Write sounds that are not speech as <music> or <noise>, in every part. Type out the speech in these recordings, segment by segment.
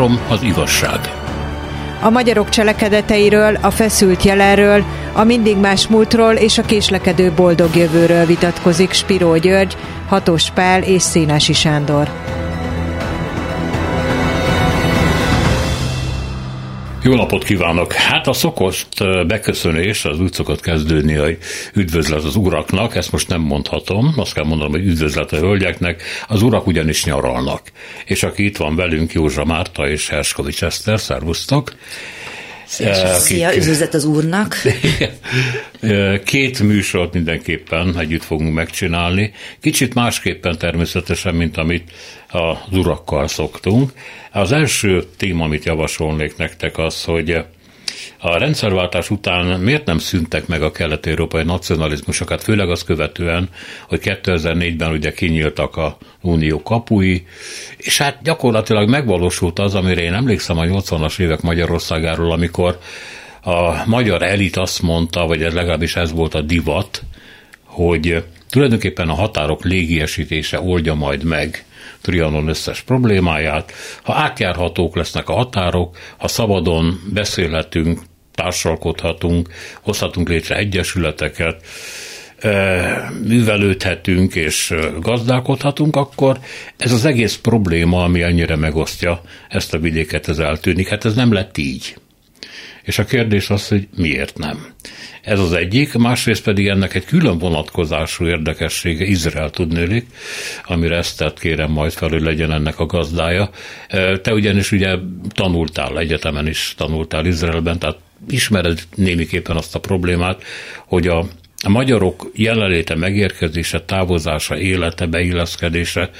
Három az igazság. A magyarok cselekedeteiről, a feszült jelenről, a mindig más múltról és a késlekedő boldog jövőről vitatkozik Spiró György, Hatos Pál és Szénási Sándor. Jó napot kívánok! Hát a szokott beköszönés az úgy szokott kezdődni, hogy üdvözlet az uraknak, ezt most nem mondhatom, azt kell mondanom, hogy üdvözlet a hölgyeknek, az urak ugyanis nyaralnak. És aki itt van velünk, Józsa Márta és Herskovics Eszter, szervusztok! Szia, Szia üdvözlet az úrnak! <laughs> Két műsort mindenképpen együtt fogunk megcsinálni. Kicsit másképpen természetesen, mint amit az urakkal szoktunk. Az első téma, amit javasolnék nektek az, hogy a rendszerváltás után miért nem szüntek meg a kelet-európai nacionalizmusokat, főleg azt követően, hogy 2004-ben ugye kinyíltak a unió kapui, és hát gyakorlatilag megvalósult az, amire én emlékszem a 80-as évek Magyarországáról, amikor a magyar elit azt mondta, vagy ez legalábbis ez volt a divat, hogy tulajdonképpen a határok légiesítése oldja majd meg Trianon összes problémáját, ha átjárhatók lesznek a határok, ha szabadon beszélhetünk, társalkodhatunk, hozhatunk létre egyesületeket, művelődhetünk és gazdálkodhatunk, akkor ez az egész probléma, ami ennyire megosztja ezt a vidéket, ez eltűnik. Hát ez nem lett így. És a kérdés az, hogy miért nem. Ez az egyik, másrészt pedig ennek egy külön vonatkozású érdekessége Izrael tudnélik, amire ezt kérem majd felül legyen ennek a gazdája. Te ugyanis ugye tanultál, egyetemen is tanultál Izraelben, tehát ismered némiképpen azt a problémát, hogy a a magyarok jelenléte, megérkezése, távozása, élete, beilleszkedése,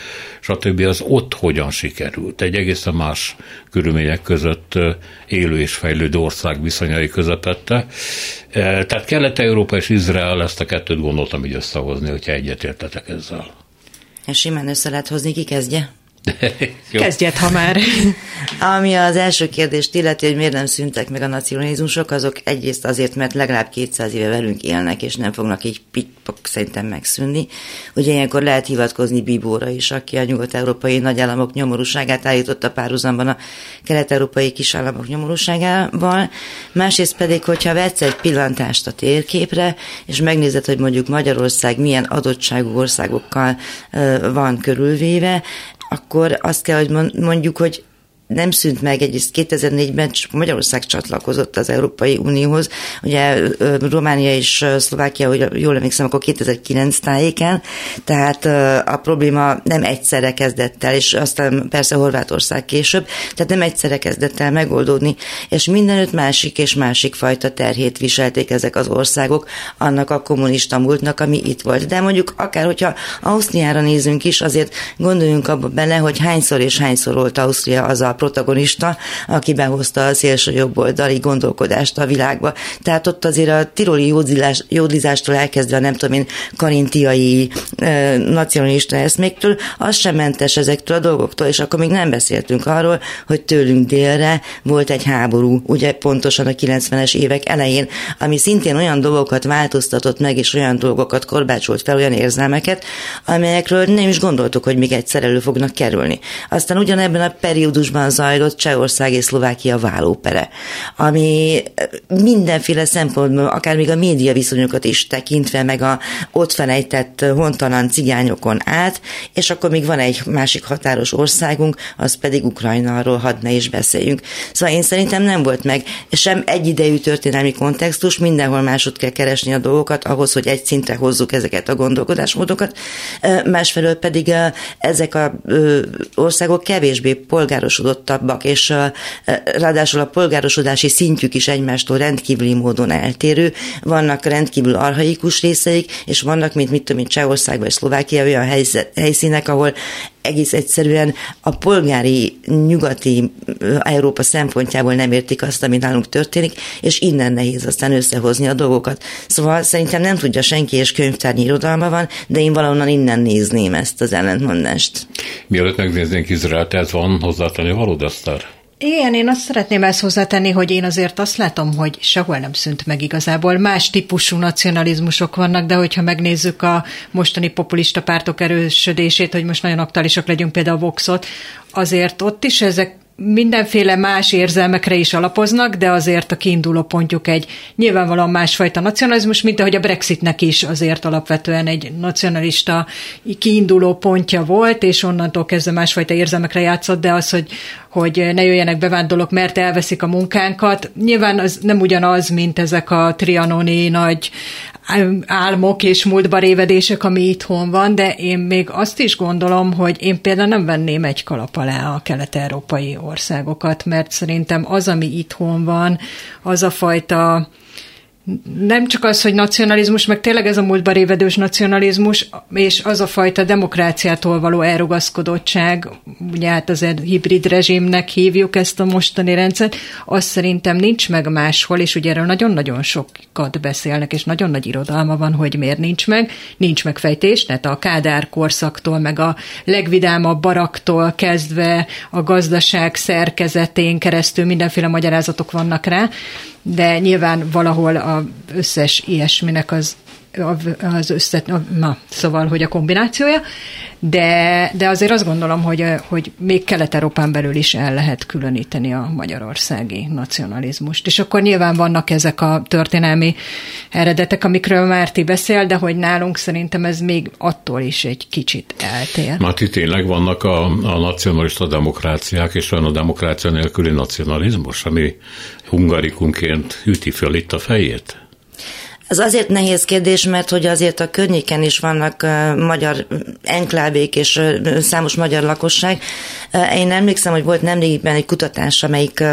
stb. az ott hogyan sikerült. Egy egészen más körülmények között élő és fejlődő ország viszonyai közepette. Tehát Kelet-Európa és Izrael ezt a kettőt gondoltam így összehozni, hogyha egyetértetek ezzel. Simán össze lehet hozni, ki kezdje? Kezdjet, ha már. Ami az első kérdést illeti, hogy miért nem szüntek meg a nacionalizmusok, azok egyrészt azért, mert legalább 200 éve velünk élnek, és nem fognak így pitpak szerintem megszűnni. Ugye ilyenkor lehet hivatkozni Bibóra is, aki a nyugat-európai nagyállamok nyomorúságát állította párhuzamban a kelet-európai kisállamok nyomorúságával. Másrészt pedig, hogyha vetsz egy pillantást a térképre, és megnézed, hogy mondjuk Magyarország milyen adottságú országokkal van körülvéve, akkor azt kell, hogy mondjuk, hogy nem szűnt meg, egyrészt 2004-ben Magyarország csatlakozott az Európai Unióhoz, ugye Románia és Szlovákia, hogy jól emlékszem, akkor 2009 tájéken, tehát a probléma nem egyszerre kezdett el, és aztán persze Horvátország később, tehát nem egyszerre kezdett el megoldódni, és mindenütt másik és másik fajta terhét viselték ezek az országok annak a kommunista múltnak, ami itt volt. De mondjuk akár, hogyha Ausztriára nézünk is, azért gondoljunk abba bele, hogy hányszor és hányszor volt Ausztria az a protagonista, aki behozta a szélső jobboldali gondolkodást a világba. Tehát ott azért a tiroli jódlizás, jódlizástól elkezdve nem tudom én karintiai e, nacionalista eszméktől, az sem mentes ezektől a dolgoktól, és akkor még nem beszéltünk arról, hogy tőlünk délre volt egy háború, ugye pontosan a 90-es évek elején, ami szintén olyan dolgokat változtatott meg, és olyan dolgokat korbácsolt fel, olyan érzelmeket, amelyekről nem is gondoltuk, hogy még egyszer elő fognak kerülni. Aztán ugyanebben a periódusban zajlott Csehország és Szlovákia vállópere, ami mindenféle szempontból, akár még a média viszonyokat is tekintve, meg a ott felejtett hontalan cigányokon át, és akkor még van egy másik határos országunk, az pedig Ukrajna, arról hadd ne is beszéljünk. Szóval én szerintem nem volt meg sem egyidejű történelmi kontextus, mindenhol másod kell keresni a dolgokat, ahhoz, hogy egy szintre hozzuk ezeket a gondolkodásmódokat, másfelől pedig ezek az országok kevésbé polgárosodott nyitottabbak, és ráadásul a polgárosodási szintjük is egymástól rendkívüli módon eltérő. Vannak rendkívül arhaikus részeik, és vannak, mint mit tudom, mint Csehország vagy Szlovákia olyan helyszínek, ahol egész egyszerűen a polgári nyugati Európa szempontjából nem értik azt, ami nálunk történik, és innen nehéz aztán összehozni a dolgokat. Szóval szerintem nem tudja senki, és könyvtárnyi irodalma van, de én valahonnan innen nézném ezt az ellentmondást. Mielőtt megnéznénk Izraelt, ez van hozzátenni való, Deszter? Igen, én azt szeretném ezt hozzátenni, hogy én azért azt látom, hogy sehol nem szűnt meg igazából. Más típusú nacionalizmusok vannak, de hogyha megnézzük a mostani populista pártok erősödését, hogy most nagyon aktuálisak legyünk például a Voxot, azért ott is ezek mindenféle más érzelmekre is alapoznak, de azért a kiinduló pontjuk egy nyilvánvalóan másfajta nacionalizmus, mint ahogy a Brexitnek is azért alapvetően egy nacionalista kiinduló pontja volt, és onnantól kezdve másfajta érzelmekre játszott, de az, hogy, hogy ne jöjjenek bevándorlók, mert elveszik a munkánkat, nyilván az nem ugyanaz, mint ezek a trianoni nagy álmok és múltba révedések, ami itthon van, de én még azt is gondolom, hogy én például nem venném egy kalap alá a kelet-európai országokat, mert szerintem az, ami itthon van, az a fajta nem csak az, hogy nacionalizmus, meg tényleg ez a múltba révedős nacionalizmus, és az a fajta demokráciától való elrugaszkodottság, ugye hát azért hibrid rezsimnek hívjuk ezt a mostani rendszert, az szerintem nincs meg máshol, és ugye erről nagyon-nagyon sokat beszélnek, és nagyon nagy irodalma van, hogy miért nincs meg. Nincs megfejtés, tehát a Kádár korszaktól, meg a legvidámabb baraktól kezdve a gazdaság szerkezetén keresztül mindenféle magyarázatok vannak rá, de nyilván valahol az összes ilyesminek az az össze, na, szóval, hogy a kombinációja, de, de azért azt gondolom, hogy, hogy még Kelet-Európán belül is el lehet különíteni a magyarországi nacionalizmust. És akkor nyilván vannak ezek a történelmi eredetek, amikről Márti beszél, de hogy nálunk szerintem ez még attól is egy kicsit eltér. Márti, tényleg vannak a, a nacionalista demokráciák, és van a demokrácia nélküli nacionalizmus, ami hungarikunként üti föl itt a fejét? Ez azért nehéz kérdés, mert hogy azért a környéken is vannak magyar enklávék és számos magyar lakosság. Én emlékszem, hogy volt nemrégiben egy kutatás, amelyik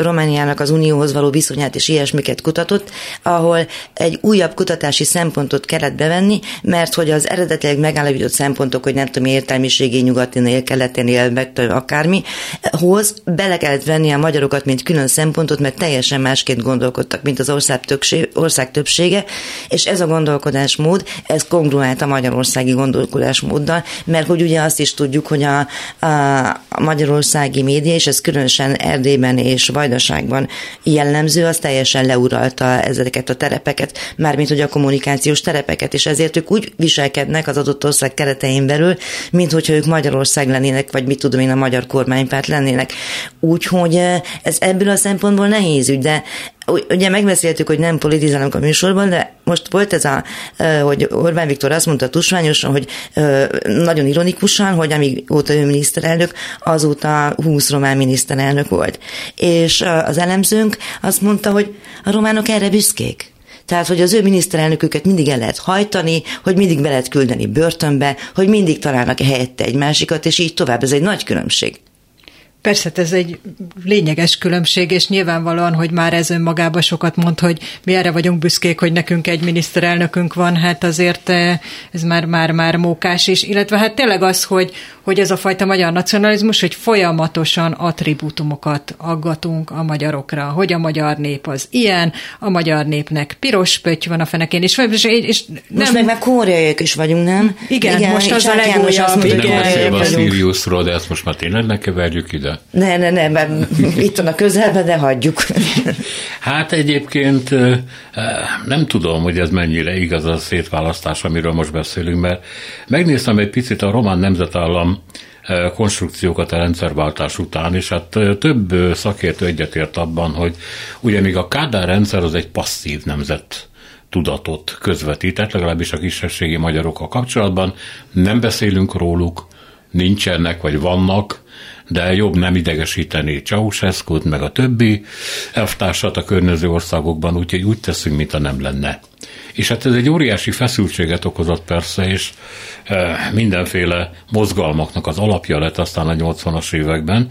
Romániának az Unióhoz való viszonyát és ilyesmiket kutatott, ahol egy újabb kutatási szempontot kellett bevenni, mert hogy az eredetileg megállapított szempontok, hogy nem tudom, értelmiségi nyugatinél, keleténél, meg akármi, hoz bele kellett venni a magyarokat, mint külön szempontot, mert teljesen másként gondolkodtak, mint az ország többség, ország többség többsége, és ez a gondolkodásmód, ez kongruált a magyarországi gondolkodásmóddal, mert hogy ugye azt is tudjuk, hogy a, a, magyarországi média, és ez különösen Erdélyben és Vajdaságban jellemző, az teljesen leuralta ezeket a terepeket, mármint hogy a kommunikációs terepeket, és ezért ők úgy viselkednek az adott ország keretein belül, mint hogyha ők Magyarország lennének, vagy mit tudom én, a magyar kormánypárt lennének. Úgyhogy eh, ez ebből a szempontból nehéz ügy, de ugye megbeszéltük, hogy nem politizálunk a műsorban, de most volt ez a, hogy Orbán Viktor azt mondta tusványosan, hogy nagyon ironikusan, hogy amíg óta ő miniszterelnök, azóta 20 román miniszterelnök volt. És az elemzőnk azt mondta, hogy a románok erre büszkék. Tehát, hogy az ő miniszterelnöküket mindig el lehet hajtani, hogy mindig be lehet küldeni börtönbe, hogy mindig találnak helyette egy másikat, és így tovább. Ez egy nagy különbség. Persze, ez egy lényeges különbség, és nyilvánvalóan, hogy már ez önmagában sokat mond, hogy mi erre vagyunk büszkék, hogy nekünk egy miniszterelnökünk van, hát azért eh, ez már, már, már mókás is, illetve hát tényleg az, hogy, hogy ez a fajta magyar nacionalizmus, hogy folyamatosan attribútumokat aggatunk a magyarokra, hogy a magyar nép az ilyen, a magyar népnek piros pötty van a fenekén, és, és, és nem... Most meg meg koreaiak is vagyunk, nem? Igen, igen most az a legújabb. Nem a Siriusról, de ezt most már tényleg ne keverjük ide. Ne, ne, ne, mert itt van a közelben, de hagyjuk. Hát egyébként nem tudom, hogy ez mennyire igaz a szétválasztás, amiről most beszélünk, mert megnéztem egy picit a román nemzetállam konstrukciókat a rendszerváltás után, és hát több szakértő egyetért abban, hogy ugye még a Kádár rendszer az egy passzív nemzet tudatot közvetített, legalábbis a kisebbségi magyarokkal kapcsolatban. Nem beszélünk róluk, nincsenek, vagy vannak, de jobb nem idegesíteni ceausescu meg a többi elvtársat a környező országokban, úgyhogy úgy teszünk, mint a nem lenne. És hát ez egy óriási feszültséget okozott persze, és e, mindenféle mozgalmaknak az alapja lett aztán a 80-as években,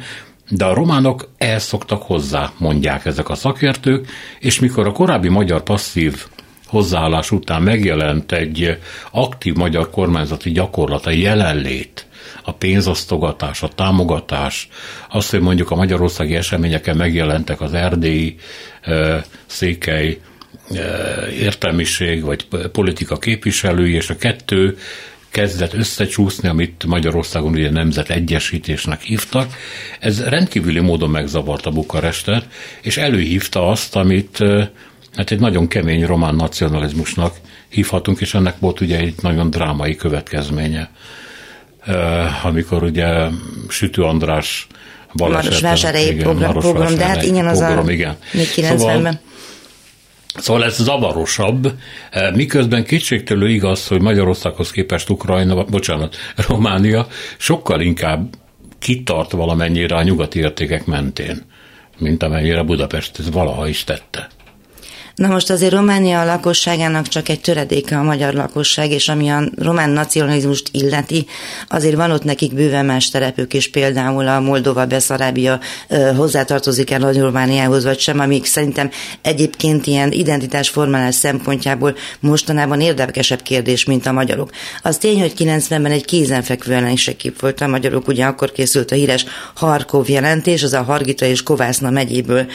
de a románok ehhez szoktak hozzá, mondják ezek a szakértők, és mikor a korábbi magyar passzív hozzáállás után megjelent egy aktív magyar kormányzati gyakorlat, a jelenlét, a pénzosztogatás, a támogatás, az, hogy mondjuk a magyarországi eseményeken megjelentek az erdélyi, székely értelmiség, vagy politika képviselői, és a kettő kezdett összecsúszni, amit Magyarországon ugye nemzet egyesítésnek hívtak. Ez rendkívüli módon megzavarta Bukarestet, és előhívta azt, amit hát egy nagyon kemény román nacionalizmusnak hívhatunk, és ennek volt ugye egy nagyon drámai következménye. Eh, amikor ugye Sütő András Marosvásárhelyi program, program, de hát igen, az program, a igen. még 90-ben. Szóval, Szóval ez zavarosabb, miközben kétségtelő igaz, hogy Magyarországhoz képest Ukrajna, bocsánat, Románia sokkal inkább kitart valamennyire a nyugati értékek mentén, mint amennyire Budapest ez valaha is tette. Na most azért Románia lakosságának csak egy töredéke a magyar lakosság, és ami a román nacionalizmust illeti, azért van ott nekik bőven más terepük is, például a Moldova, Beszarábia hozzátartozik el a Romániához, vagy sem, amik szerintem egyébként ilyen identitásformálás szempontjából mostanában érdekesebb kérdés, mint a magyarok. Az tény, hogy 90-ben egy kézenfekvő ellenségkép volt a magyarok, ugye akkor készült a híres Harkov jelentés, az a Hargita és Kovászna megyéből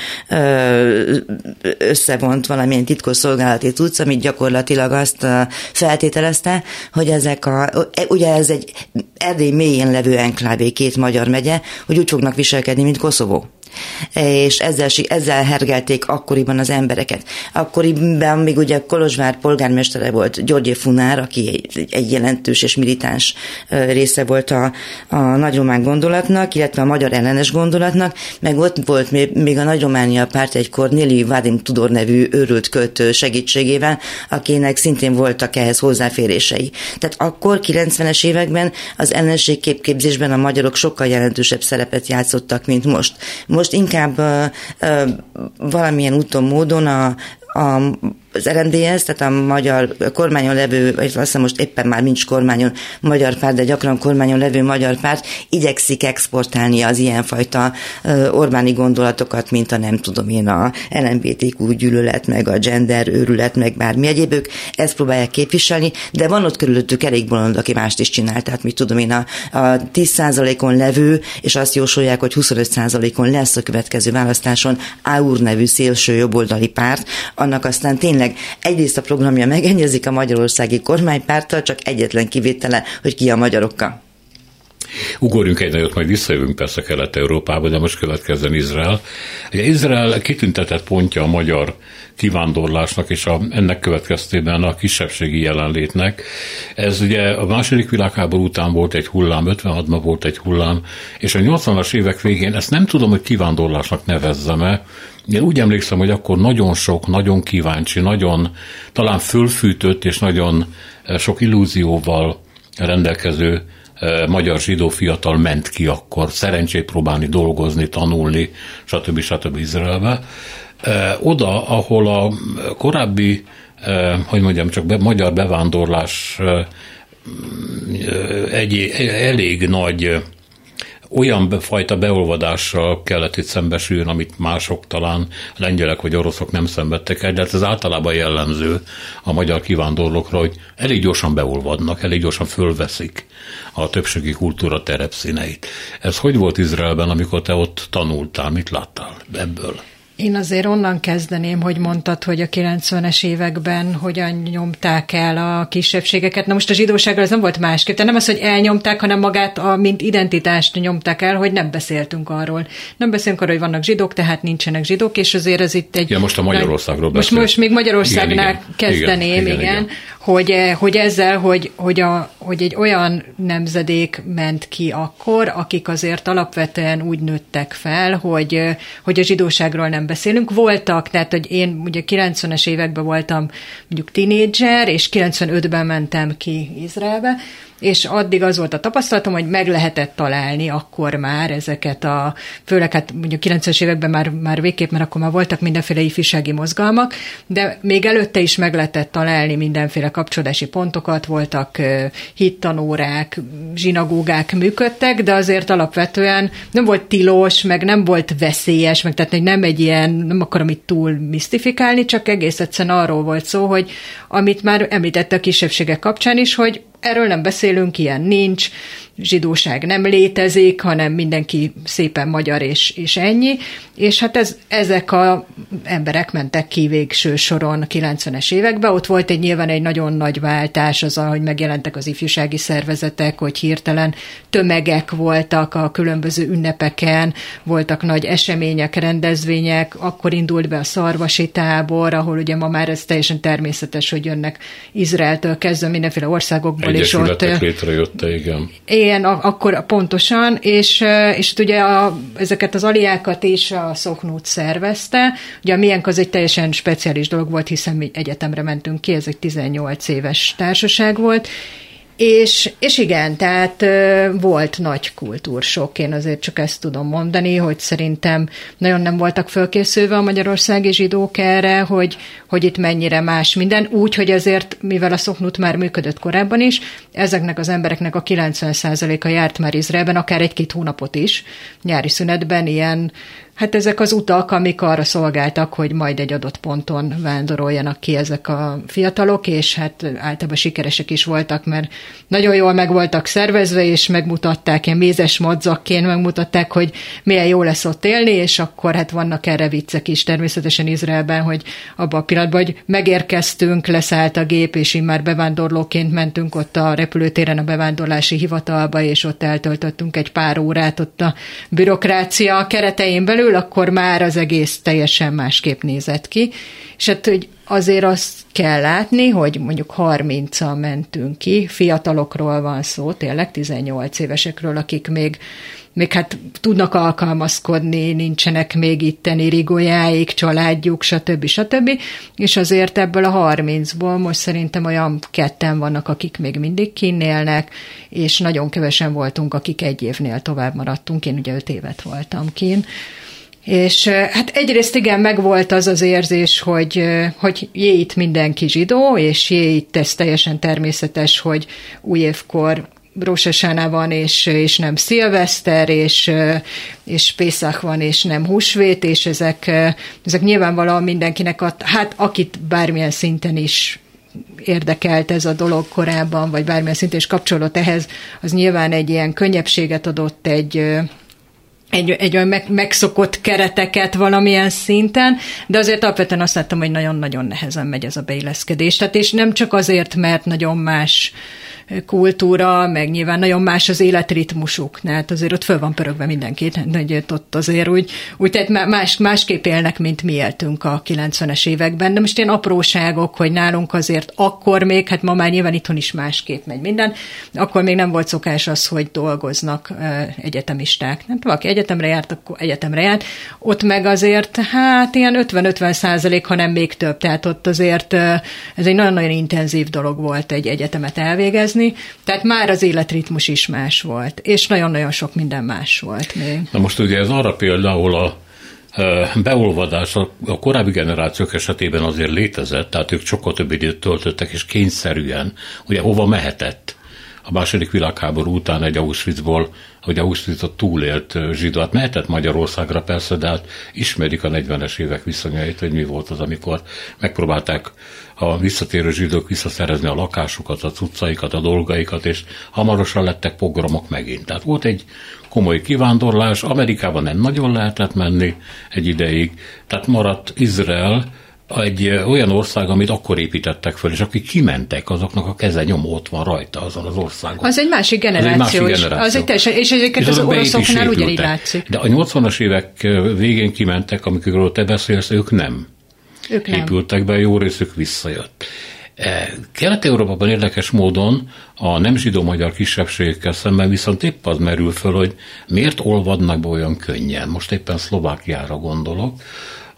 összevont valamilyen titkos szolgálati tudsz, amit gyakorlatilag azt feltételezte, hogy ezek a, ugye ez egy Erdély mélyén levő enklávé két magyar megye, hogy úgy fognak viselkedni, mint Koszovó és ezzel, ezzel hergelték akkoriban az embereket. Akkoriban még ugye Kolozsvár polgármestere volt György Funár, aki egy, egy jelentős és militáns része volt a, a nagyromán gondolatnak, illetve a magyar ellenes gondolatnak, meg ott volt még, még a nagyrománia párt egy Cornéli Vadim Tudor nevű őrült költő segítségével, akinek szintén voltak ehhez hozzáférései. Tehát akkor 90-es években az ellenségképképzésben a magyarok sokkal jelentősebb szerepet játszottak, mint most. Most inkább uh, uh, valamilyen úton, módon a, a az RMDS, tehát a magyar kormányon levő, vagy azt hiszem most éppen már nincs kormányon magyar párt, de gyakran kormányon levő magyar párt igyekszik exportálni az ilyenfajta Orbáni gondolatokat, mint a nem tudom én a LMBTQ gyűlölet, meg a gender őrület, meg bármi egyéb, ők ezt próbálják képviselni, de van ott körülöttük elég bolond, aki mást is csinál, tehát mit tudom én, a, a 10%-on levő, és azt jósolják, hogy 25%-on lesz a következő választáson AUR nevű szélső jobboldali párt, annak aztán tényleg tényleg egyrészt a programja megegyezik a magyarországi kormánypárttal, csak egyetlen kivétele, hogy ki a magyarokkal. Ugorjunk egy nagyot, majd visszajövünk persze Kelet-Európába, de most következzen Izrael. Ugye Izrael kitüntetett pontja a magyar kivándorlásnak és a, ennek következtében a kisebbségi jelenlétnek. Ez ugye a második világháború után volt egy hullám, 56-ban volt egy hullám, és a 80-as évek végén ezt nem tudom, hogy kivándorlásnak nevezzem-e, én úgy emlékszem, hogy akkor nagyon sok, nagyon kíváncsi, nagyon talán fölfűtött és nagyon eh, sok illúzióval rendelkező eh, magyar zsidó fiatal ment ki akkor szerencsét próbálni dolgozni, tanulni, stb. stb. Izraelbe. Eh, oda, ahol a korábbi, hogy mondjam, csak be, magyar bevándorlás egy elég nagy olyan fajta beolvadással kellett itt szembesüljön, amit mások talán lengyelek vagy oroszok nem szenvedtek el, de hát ez általában jellemző a magyar kivándorlókra, hogy elég gyorsan beolvadnak, elég gyorsan fölveszik a többségi kultúra terepszíneit. Ez hogy volt Izraelben, amikor te ott tanultál, mit láttál ebből? Én azért onnan kezdeném, hogy mondtad, hogy a 90-es években hogyan nyomták el a kisebbségeket. Na most a zsidóságról ez nem volt másképp. Tehát nem az, hogy elnyomták, hanem magát, a, mint identitást nyomták el, hogy nem beszéltünk arról. Nem beszélünk arról, hogy vannak zsidók, tehát nincsenek zsidók, és azért ez itt egy... Ja, most a Magyarországról Most, most még Magyarországnál igen, kezdeném, igen, igen, igen, igen. Hogy, hogy ezzel, hogy, hogy, a, hogy egy olyan nemzedék ment ki akkor, akik azért alapvetően úgy nőttek fel, hogy, hogy a zsidóságról nem beszélünk. Voltak, tehát hogy én ugye 90-es években voltam mondjuk tinédzser, és 95-ben mentem ki Izraelbe, és addig az volt a tapasztalatom, hogy meg lehetett találni akkor már ezeket a, főleg hát mondjuk 90-es években már, már végképp, mert akkor már voltak mindenféle ifjúsági mozgalmak, de még előtte is meg lehetett találni mindenféle kapcsolódási pontokat, voltak hittanórák, zsinagógák működtek, de azért alapvetően nem volt tilos, meg nem volt veszélyes, meg tehát nem egy ilyen, nem akarom itt túl misztifikálni, csak egész egyszerűen arról volt szó, hogy amit már említette a kisebbségek kapcsán is, hogy erről nem beszélünk, ilyen nincs, zsidóság nem létezik, hanem mindenki szépen magyar és, és ennyi. És hát ez, ezek a emberek mentek ki végső soron 90-es években. Ott volt egy nyilván egy nagyon nagy váltás az, hogy megjelentek az ifjúsági szervezetek, hogy hirtelen tömegek voltak a különböző ünnepeken, voltak nagy események, rendezvények, akkor indult be a szarvasi tábor, ahol ugye ma már ez teljesen természetes, hogy jönnek Izraeltől kezdve mindenféle országokból, és ott... létrejötte, igen. Ilyen akkor pontosan, és, és ugye a, ezeket az aliákat is a Szoknút szervezte. Ugye a miénk az egy teljesen speciális dolog volt, hiszen mi egyetemre mentünk ki, ez egy 18 éves társaság volt, és, és igen, tehát volt nagy kultúrsok, én azért csak ezt tudom mondani, hogy szerintem nagyon nem voltak fölkészülve a magyarországi zsidók erre, hogy, hogy itt mennyire más minden, úgy, hogy azért, mivel a szoknut már működött korábban is, ezeknek az embereknek a 90%-a járt már Izraelben, akár egy-két hónapot is, nyári szünetben, ilyen Hát ezek az utak, amik arra szolgáltak, hogy majd egy adott ponton vándoroljanak ki ezek a fiatalok, és hát általában sikeresek is voltak, mert nagyon jól meg voltak szervezve, és megmutatták, ilyen mézes madzakként megmutatták, hogy milyen jó lesz ott élni, és akkor hát vannak erre viccek is természetesen Izraelben, hogy abban a pillanatban, hogy megérkeztünk, leszállt a gép, és már bevándorlóként mentünk ott a repülőtéren a bevándorlási hivatalba, és ott eltöltöttünk egy pár órát ott a bürokrácia keretein belül, belül, akkor már az egész teljesen másképp nézett ki. És hát, hogy azért azt kell látni, hogy mondjuk 30-an mentünk ki, fiatalokról van szó, tényleg 18 évesekről, akik még még hát tudnak alkalmazkodni, nincsenek még itteni rigójáik, családjuk, stb. stb. És azért ebből a 30-ból most szerintem olyan ketten vannak, akik még mindig kinélnek, és nagyon kevesen voltunk, akik egy évnél tovább maradtunk. Én ugye öt évet voltam kin. És hát egyrészt igen, megvolt az az érzés, hogy, hogy jé, itt mindenki zsidó, és jé, itt ez teljesen természetes, hogy új évkor Rosesana van, és, és nem szilveszter, és, és Pészak van, és nem húsvét, és ezek, ezek nyilvánvalóan mindenkinek, a, hát akit bármilyen szinten is érdekelt ez a dolog korábban, vagy bármilyen szinten is kapcsolódott ehhez, az nyilván egy ilyen könnyebbséget adott, egy, egy, egy olyan meg, megszokott kereteket valamilyen szinten, de azért alapvetően azt láttam, hogy nagyon-nagyon nehezen megy ez a beilleszkedés. Tehát és nem csak azért, mert nagyon más kultúra, meg nyilván nagyon más az életritmusuk, hát azért ott föl van pörögve mindenkit, de ott azért úgy, úgy tehát más, másképp élnek, mint mi éltünk a 90-es években, de most ilyen apróságok, hogy nálunk azért akkor még, hát ma már nyilván itthon is másképp megy minden, akkor még nem volt szokás az, hogy dolgoznak egyetemisták. Nem valaki egyetemre járt, akkor egyetemre járt, ott meg azért, hát ilyen 50-50 százalék, ha nem még több, tehát ott azért ez egy nagyon-nagyon intenzív dolog volt egy egyetemet elvégezni, dolgozni, tehát már az életritmus is más volt, és nagyon-nagyon sok minden más volt még. Na most ugye ez arra például a beolvadás a korábbi generációk esetében azért létezett, tehát ők sokkal több időt töltöttek, és kényszerűen, ugye hova mehetett a második világháború után egy Auschwitzból, hogy Auschwitzot túlélt zsidó, hát mehetett Magyarországra persze, de hát ismerik a 40-es évek viszonyait, hogy mi volt az, amikor megpróbálták a visszatérő zsidók visszaszerezni a lakásukat, a cuccaikat, a dolgaikat, és hamarosan lettek pogromok megint. Tehát volt egy komoly kivándorlás, Amerikában nem nagyon lehetett menni egy ideig, tehát maradt Izrael, egy olyan ország, amit akkor építettek föl, és akik kimentek, azoknak a keze nyomó ott van rajta azon az országon. Az egy másik generáció. Az egy másik generáció. Az egy teljesen, és ezeket és az, az oroszoknál ugyanígy látszik. De a 80-as évek végén kimentek, amikor te beszélsz, ők nem. Ők nem. épültek be, jó részük visszajött. E, Kelet-Európában érdekes módon a nem zsidó magyar kisebbségekkel szemben viszont épp az merül föl, hogy miért olvadnak be olyan könnyen. Most éppen Szlovákiára gondolok,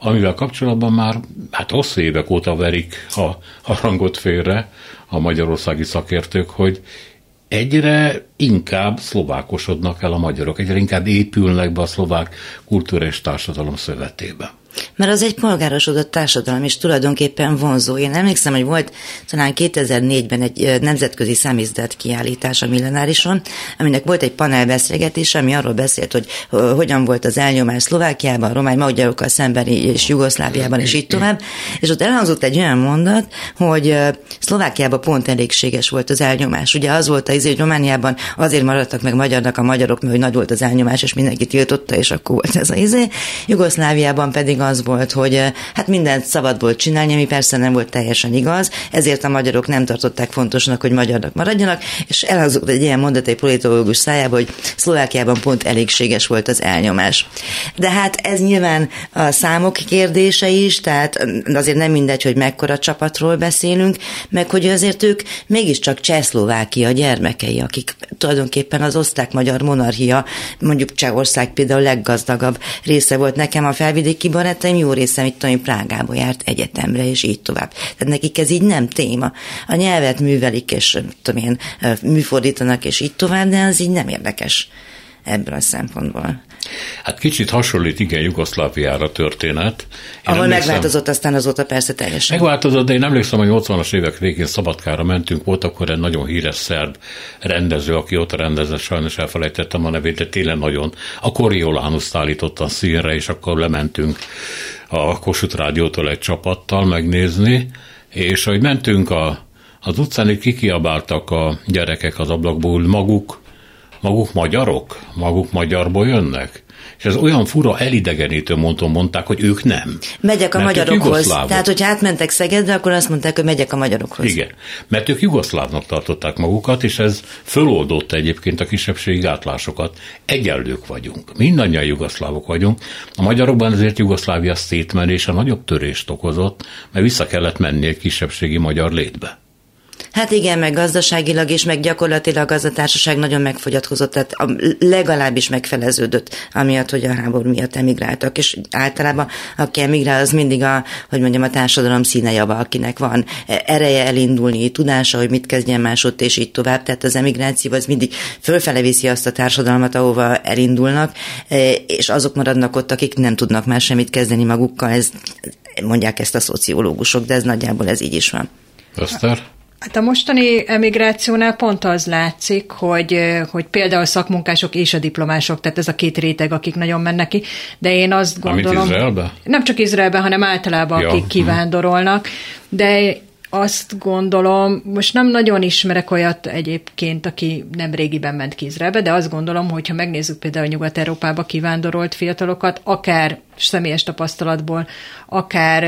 amivel kapcsolatban már hát hosszú évek óta verik a, a rangot félre a magyarországi szakértők, hogy egyre inkább szlovákosodnak el a magyarok, egyre inkább épülnek be a szlovák kultúra és társadalom szövetébe. Mert az egy polgárosodott társadalom, és tulajdonképpen vonzó. Én emlékszem, hogy volt talán 2004-ben egy nemzetközi számizdat kiállítás a millenárison, aminek volt egy panelbeszélgetés, ami arról beszélt, hogy hogyan volt az elnyomás Szlovákiában, romány magyarokkal szemben és Jugoszláviában, és így tovább. És ott elhangzott egy olyan mondat, hogy Szlovákiában pont elégséges volt az elnyomás. Ugye az volt az, hogy Romániában azért maradtak meg magyarnak a magyarok, mert hogy nagy volt az elnyomás, és mindenki tiltotta, és akkor volt ez az izé. Jugoszláviában pedig az volt, hogy hát mindent szabad volt csinálni, ami persze nem volt teljesen igaz, ezért a magyarok nem tartották fontosnak, hogy magyarnak maradjanak, és elhangzott egy ilyen mondat egy politológus szájába, hogy Szlovákiában pont elégséges volt az elnyomás. De hát ez nyilván a számok kérdése is, tehát azért nem mindegy, hogy mekkora csapatról beszélünk, meg hogy azért ők mégiscsak Csehszlovákia gyermekei, akik tulajdonképpen az osztrák-magyar monarchia, mondjuk Csehország például leggazdagabb része volt nekem, a felvidéki barátaim jó része, mit tudom, Prágába járt egyetemre, és így tovább. Tehát nekik ez így nem téma. A nyelvet művelik, és tudom én, műfordítanak, és így tovább, de az így nem érdekes ebből a szempontból. Hát kicsit hasonlít, igen, Jugoszláviára történet. Én Ahol megváltozott aztán azóta persze teljesen. Megváltozott, de én emlékszem, hogy 80-as évek végén Szabadkára mentünk, volt akkor egy nagyon híres szerb rendező, aki ott rendezett, sajnos elfelejtettem a nevét, de tényleg nagyon. A Coriolanus állította a színre, és akkor lementünk a Kossuth Rádiótól egy csapattal megnézni, és ahogy mentünk a, az utcán, itt kikiabáltak a gyerekek az ablakból, maguk maguk magyarok? Maguk magyarból jönnek? És ez olyan fura, elidegenítő mondtom mondták, hogy ők nem. Megyek a mert magyarokhoz. Tehát, hogyha átmentek Szegedre, akkor azt mondták, hogy megyek a magyarokhoz. Igen, mert ők jugoszlávnak tartották magukat, és ez föloldotta egyébként a kisebbségi gátlásokat. Egyenlők vagyunk. Mindannyian jugoszlávok vagyunk. A magyarokban ezért Jugoszlávia szétmenése nagyobb törést okozott, mert vissza kellett menni egy kisebbségi magyar létbe. Hát igen, meg gazdaságilag is, meg gyakorlatilag az a társaság nagyon megfogyatkozott, tehát legalábbis megfeleződött, amiatt, hogy a háború miatt emigráltak, és általában aki emigrál, az mindig a, hogy mondjam, a társadalom színe java, akinek van ereje elindulni, tudása, hogy mit kezdjen másott, és így tovább, tehát az emigráció az mindig fölfele viszi azt a társadalmat, ahova elindulnak, e, és azok maradnak ott, akik nem tudnak már semmit kezdeni magukkal, ez, mondják ezt a szociológusok, de ez nagyjából ez így is van. Eszter? Hát a mostani emigrációnál pont az látszik, hogy, hogy például a szakmunkások és a diplomások, tehát ez a két réteg, akik nagyon mennek ki, de én azt gondolom... Amit Izraelbe? Nem csak Izraelben, hanem általában, ja. akik kivándorolnak, de azt gondolom, most nem nagyon ismerek olyat egyébként, aki nem régiben ment ki de azt gondolom, hogy ha megnézzük például Nyugat-Európába kivándorolt fiatalokat, akár személyes tapasztalatból, akár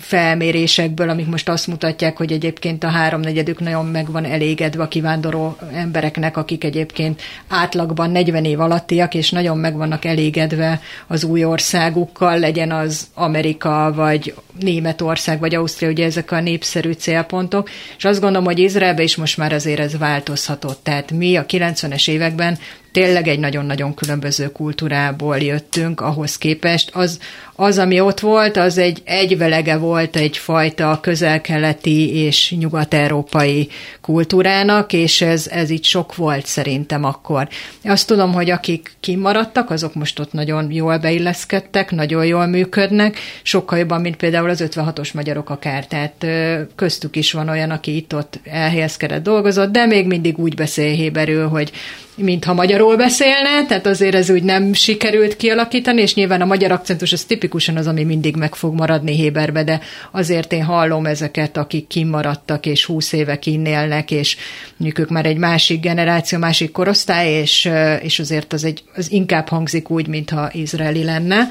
felmérésekből, amik most azt mutatják, hogy egyébként a háromnegyedük nagyon meg van elégedve a kivándoró embereknek, akik egyébként átlagban 40 év alattiak, és nagyon meg vannak elégedve az új országukkal, legyen az Amerika, vagy Németország, vagy Ausztria, ugye ezek a népszerű célpontok, és azt gondolom, hogy Izraelbe is most már azért ez változhatott. Tehát mi a 90-es években tényleg egy nagyon-nagyon különböző kultúrából jöttünk ahhoz képest. Az, az, ami ott volt, az egy egyvelege volt egyfajta közel-keleti és nyugat-európai kultúrának, és ez, ez így sok volt szerintem akkor. Azt tudom, hogy akik kimaradtak, azok most ott nagyon jól beilleszkedtek, nagyon jól működnek, sokkal jobban, mint például az 56-os magyarok akár. Tehát köztük is van olyan, aki itt-ott elhelyezkedett, dolgozott, de még mindig úgy beszél héberül, hogy mintha magyarul beszélne, tehát azért ez úgy nem sikerült kialakítani, és nyilván a magyar akcentus az tipikusan az, ami mindig meg fog maradni Héberbe, de azért én hallom ezeket, akik kimaradtak, és húsz éve kinnélnek, és mondjuk ők már egy másik generáció, másik korosztály, és, és azért az, egy, az inkább hangzik úgy, mintha izraeli lenne.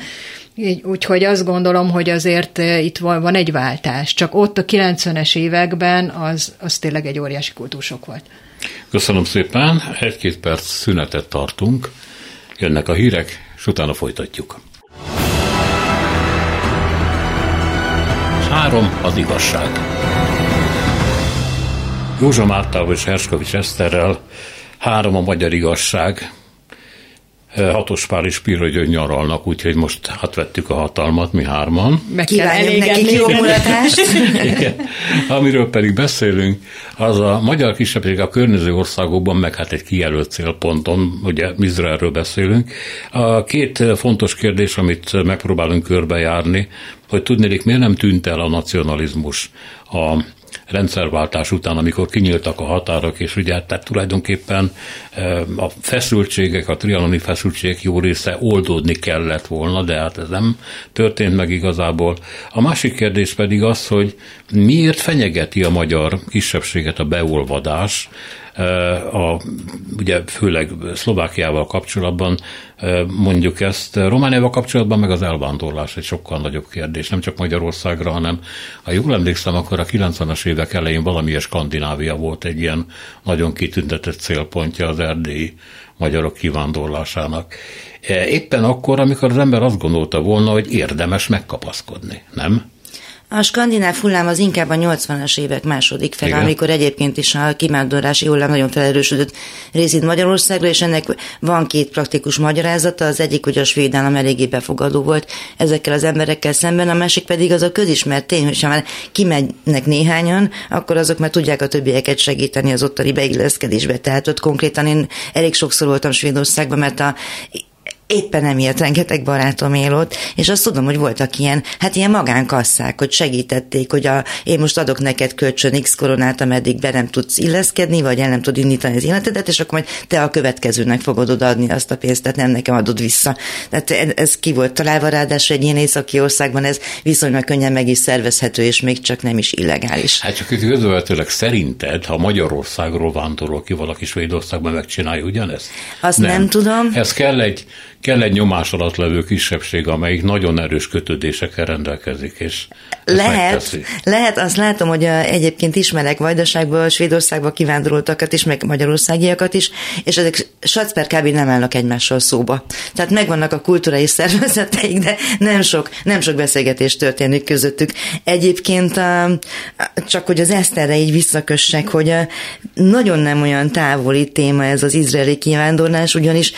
Úgyhogy azt gondolom, hogy azért itt van, van egy váltás. Csak ott a 90-es években az, az tényleg egy óriási kultúrsok volt. Köszönöm szépen, egy-két perc szünetet tartunk, jönnek a hírek, és utána folytatjuk. Három az igazság. Józsa Mártával és Herskovics Eszterrel három a magyar igazság, Hatos Pál és Piro nyaralnak, úgyhogy most hát vettük a hatalmat, mi hárman. Meg Kívánjuk nekik jó mulatást. <laughs> Amiről pedig beszélünk, az a magyar kisebbség a környező országokban, meg hát egy kijelölt célponton, ugye Izraelről beszélünk. A két fontos kérdés, amit megpróbálunk körbejárni, hogy tudnélik, miért nem tűnt el a nacionalizmus a rendszerváltás után, amikor kinyíltak a határok, és ugye tehát tulajdonképpen a feszültségek, a trianoni feszültségek jó része oldódni kellett volna, de hát ez nem történt meg igazából. A másik kérdés pedig az, hogy miért fenyegeti a magyar kisebbséget a beolvadás, a, ugye főleg Szlovákiával kapcsolatban mondjuk ezt. Romániával kapcsolatban meg az elvándorlás egy sokkal nagyobb kérdés, nem csak Magyarországra, hanem ha jól emlékszem, akkor a 90-as évek elején valamilyen Skandinávia volt egy ilyen nagyon kitüntetett célpontja az erdélyi magyarok kivándorlásának. Éppen akkor, amikor az ember azt gondolta volna, hogy érdemes megkapaszkodni, nem? A skandináv hullám az inkább a 80-as évek második fel, amikor egyébként is a kivándorlási hullám nagyon felerősödött részint Magyarországra, és ennek van két praktikus magyarázata. Az egyik, hogy a svéd állam eléggé befogadó volt ezekkel az emberekkel szemben, a másik pedig az a közismert tény, hogy ha már kimennek néhányan, akkor azok már tudják a többieket segíteni az ottani beilleszkedésbe. Tehát ott konkrétan én elég sokszor voltam Svédországban, mert a éppen emiatt rengeteg barátom él ott, és azt tudom, hogy voltak ilyen, hát ilyen magánkasszák, hogy segítették, hogy a, én most adok neked kölcsön X koronát, ameddig be nem tudsz illeszkedni, vagy el nem tud indítani az életedet, és akkor majd te a következőnek fogod odaadni azt a pénzt, tehát nem nekem adod vissza. Tehát ez ki volt találva, ráadásul egy ilyen északi országban ez viszonylag könnyen meg is szervezhető, és még csak nem is illegális. Hát csak közvetőleg szerinted, ha Magyarországról vándorol ki valaki Svédországban, megcsinálja ugyanezt? Azt nem, nem tudom. Ez kell egy kell egy nyomás alatt levő kisebbség, amelyik nagyon erős kötődésekkel rendelkezik, és lehet, lehet, azt látom, hogy a, egyébként ismerek Vajdaságból, Svédországba kivándoroltakat is, meg magyarországiakat is, és ezek Sacper kb. nem állnak egymással szóba. Tehát megvannak a kultúrai szervezeteik, de nem sok, nem sok beszélgetés történik közöttük. Egyébként csak hogy az Eszterre így visszakössek, hogy nagyon nem olyan távoli téma ez az izraeli kivándorlás, ugyanis,